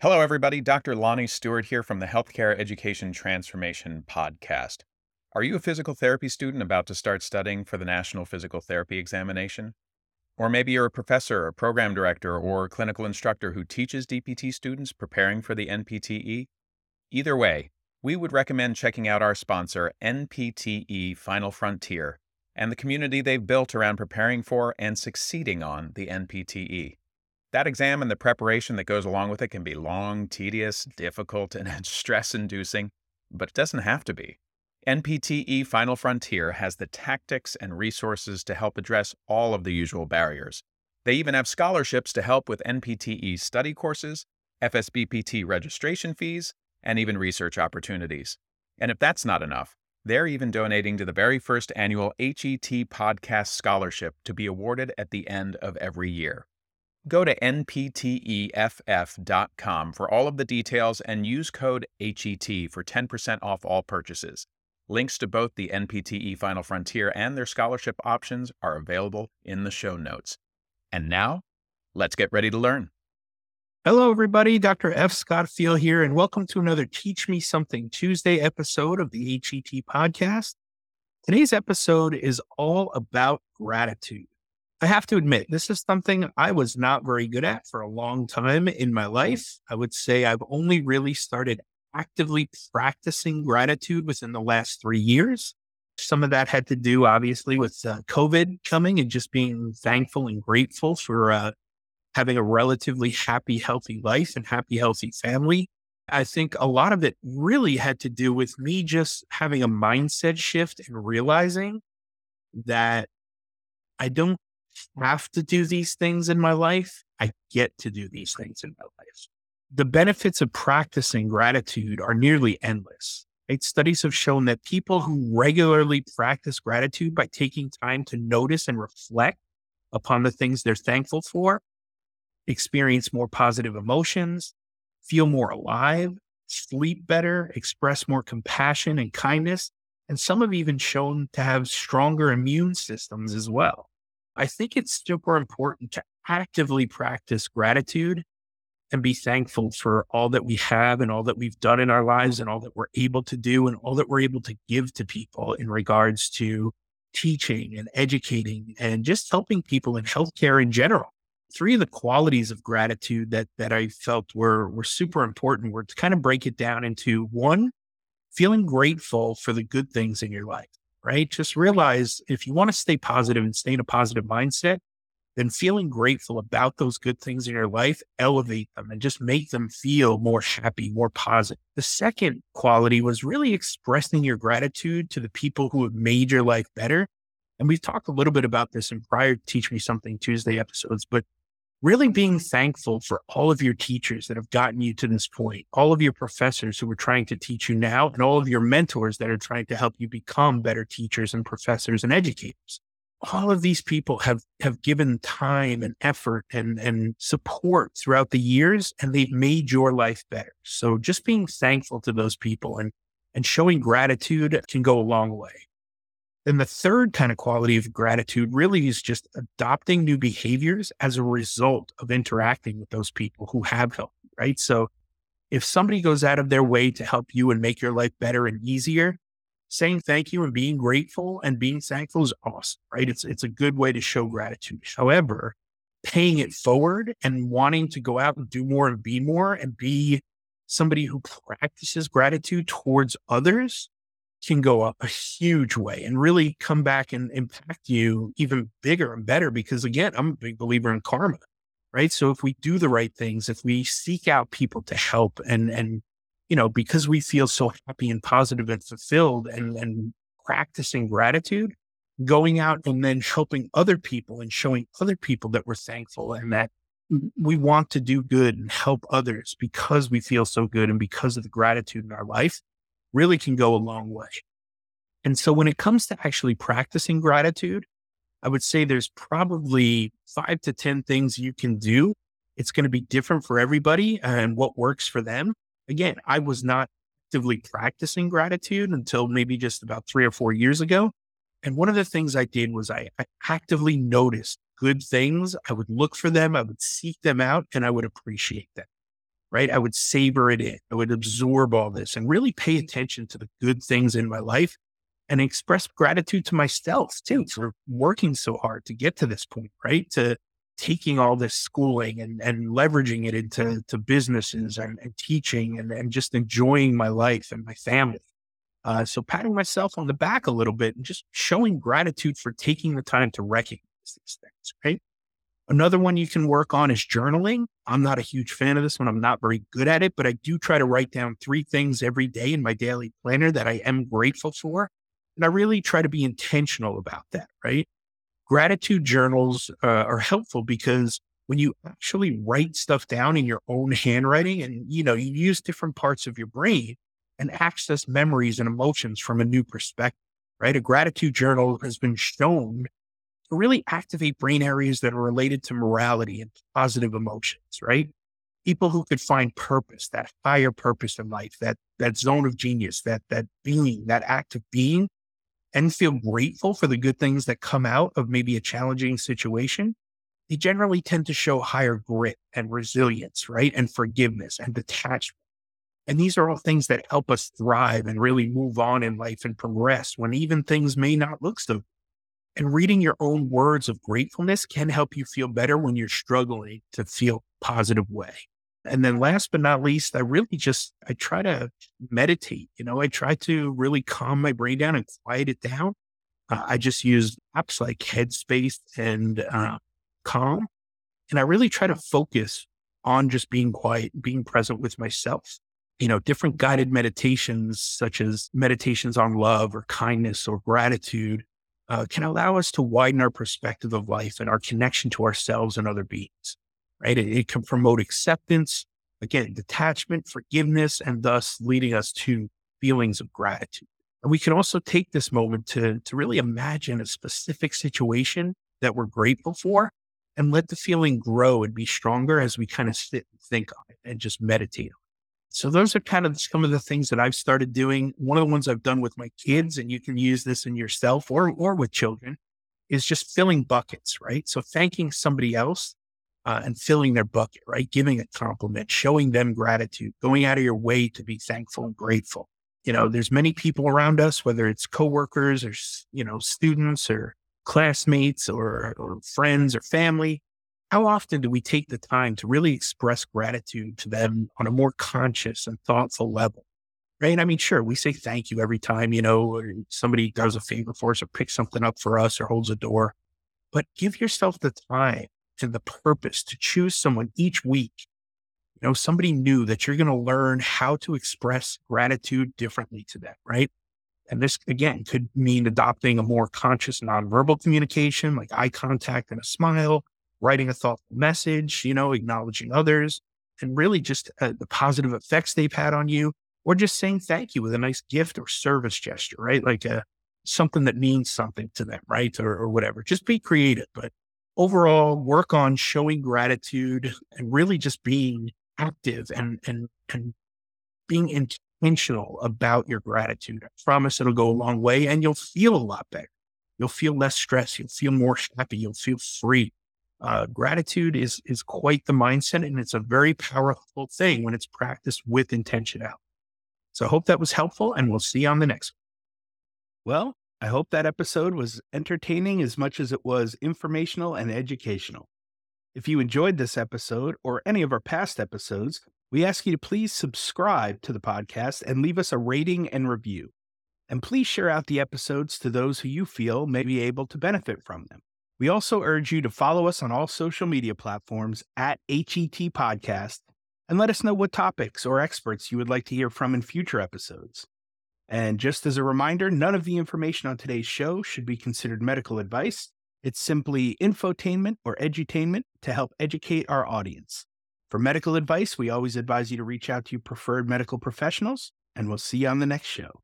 Hello, everybody. Dr. Lonnie Stewart here from the Healthcare Education Transformation Podcast. Are you a physical therapy student about to start studying for the National Physical Therapy Examination? Or maybe you're a professor, a program director, or a clinical instructor who teaches DPT students preparing for the NPTE? Either way, we would recommend checking out our sponsor, NPTE Final Frontier, and the community they've built around preparing for and succeeding on the NPTE. That exam and the preparation that goes along with it can be long, tedious, difficult, and stress inducing, but it doesn't have to be. NPTE Final Frontier has the tactics and resources to help address all of the usual barriers. They even have scholarships to help with NPTE study courses, FSBPT registration fees, and even research opportunities. And if that's not enough, they're even donating to the very first annual HET Podcast Scholarship to be awarded at the end of every year. Go to npteff.com for all of the details and use code HET for 10% off all purchases. Links to both the NPTE Final Frontier and their scholarship options are available in the show notes. And now, let's get ready to learn. Hello, everybody. Dr. F. Scott Feil here, and welcome to another Teach Me Something Tuesday episode of the HET podcast. Today's episode is all about gratitude. I have to admit, this is something I was not very good at for a long time in my life. I would say I've only really started actively practicing gratitude within the last three years. Some of that had to do, obviously, with uh, COVID coming and just being thankful and grateful for uh, having a relatively happy, healthy life and happy, healthy family. I think a lot of it really had to do with me just having a mindset shift and realizing that I don't have to do these things in my life. I get to do these things in my life. The benefits of practicing gratitude are nearly endless. Right? Studies have shown that people who regularly practice gratitude by taking time to notice and reflect upon the things they're thankful for experience more positive emotions, feel more alive, sleep better, express more compassion and kindness. And some have even shown to have stronger immune systems as well. I think it's super important to actively practice gratitude and be thankful for all that we have and all that we've done in our lives and all that we're able to do and all that we're able to give to people in regards to teaching and educating and just helping people in healthcare in general. Three of the qualities of gratitude that that I felt were were super important were to kind of break it down into one, feeling grateful for the good things in your life right? Just realize if you want to stay positive and stay in a positive mindset, then feeling grateful about those good things in your life, elevate them and just make them feel more happy, more positive. The second quality was really expressing your gratitude to the people who have made your life better. And we've talked a little bit about this in prior Teach Me Something Tuesday episodes, but really being thankful for all of your teachers that have gotten you to this point, all of your professors who are trying to teach you now, and all of your mentors that are trying to help you become better teachers and professors and educators. All of these people have, have given time and effort and, and support throughout the years, and they've made your life better. So just being thankful to those people and, and showing gratitude can go a long way. Then the third kind of quality of gratitude really is just adopting new behaviors as a result of interacting with those people who have helped, right? So if somebody goes out of their way to help you and make your life better and easier, saying thank you and being grateful and being thankful is awesome, right? It's it's a good way to show gratitude. However, paying it forward and wanting to go out and do more and be more and be somebody who practices gratitude towards others can go up a huge way and really come back and impact you even bigger and better. Because again, I'm a big believer in karma, right? So if we do the right things, if we seek out people to help and, and, you know, because we feel so happy and positive and fulfilled and, and practicing gratitude, going out and then helping other people and showing other people that we're thankful and that we want to do good and help others because we feel so good and because of the gratitude in our life really can go a long way. And so when it comes to actually practicing gratitude, I would say there's probably five to 10 things you can do. It's going to be different for everybody and what works for them. Again, I was not actively practicing gratitude until maybe just about three or four years ago. And one of the things I did was I, I actively noticed good things. I would look for them, I would seek them out, and I would appreciate them. Right? I would savor it in. I would absorb all this and really pay attention to the good things in my life and express gratitude to myself too for working so hard to get to this point, right? To taking all this schooling and, and leveraging it into to businesses and, and teaching and, and just enjoying my life and my family. Uh, so patting myself on the back a little bit and just showing gratitude for taking the time to recognize these things, right? Another one you can work on is journaling. I'm not a huge fan of this one. I'm not very good at it, but I do try to write down three things every day in my daily planner that I am grateful for. And I really try to be intentional about that, right? Gratitude journals uh, are helpful because when you actually write stuff down in your own handwriting and, you know, you use different parts of your brain and access memories and emotions from a new perspective, right? A gratitude journal has been shown really activate brain areas that are related to morality and positive emotions, right? People who could find purpose, that higher purpose in life, that that zone of genius, that that being, that act of being, and feel grateful for the good things that come out of maybe a challenging situation, they generally tend to show higher grit and resilience, right? And forgiveness and detachment. And these are all things that help us thrive and really move on in life and progress when even things may not look so and reading your own words of gratefulness can help you feel better when you're struggling to feel positive way. And then last but not least, I really just, I try to meditate. You know, I try to really calm my brain down and quiet it down. Uh, I just use apps like Headspace and uh, Calm. And I really try to focus on just being quiet, being present with myself. You know, different guided meditations, such as meditations on love or kindness or gratitude, uh, can allow us to widen our perspective of life and our connection to ourselves and other beings, right? It, it can promote acceptance, again, detachment, forgiveness, and thus leading us to feelings of gratitude. And we can also take this moment to, to really imagine a specific situation that we're grateful for and let the feeling grow and be stronger as we kind of sit and think on it and just meditate on so those are kind of some of the things that I've started doing. One of the ones I've done with my kids, and you can use this in yourself or or with children, is just filling buckets, right? So thanking somebody else uh, and filling their bucket, right? Giving a compliment, showing them gratitude, going out of your way to be thankful and grateful. You know, there's many people around us, whether it's coworkers or you know students or classmates or, or friends or family how often do we take the time to really express gratitude to them on a more conscious and thoughtful level? Right. I mean, sure, we say thank you every time, you know, somebody does a favor for us or picks something up for us or holds a door, but give yourself the time and the purpose to choose someone each week. You know, somebody new that you're going to learn how to express gratitude differently to them. Right. And this again could mean adopting a more conscious nonverbal communication, like eye contact and a smile, writing a thoughtful message, you know, acknowledging others, and really just uh, the positive effects they've had on you, or just saying thank you with a nice gift or service gesture, right? Like a, uh, something that means something to them, right? Or, or whatever. Just be creative, but overall, work on showing gratitude and really just being active and and and being intentional about your gratitude. I promise it'll go a long way, and you'll feel a lot better. You'll feel less stress. You'll feel more happy. You'll feel free uh, gratitude is is quite the mindset, and it's a very powerful thing when it's practiced with intentionality. So I hope that was helpful, and we'll see you on the next one. Well, I hope that episode was entertaining as much as it was informational and educational. If you enjoyed this episode or any of our past episodes, we ask you to please subscribe to the podcast and leave us a rating and review. And please share out the episodes to those who you feel may be able to benefit from them. We also urge you to follow us on all social media platforms at HET Podcast and let us know what topics or experts you would like to hear from in future episodes. And just as a reminder, none of the information on today's show should be considered medical advice. It's simply infotainment or edutainment to help educate our audience. For medical advice, we always advise you to reach out to your preferred medical professionals, and we'll see you on the next show.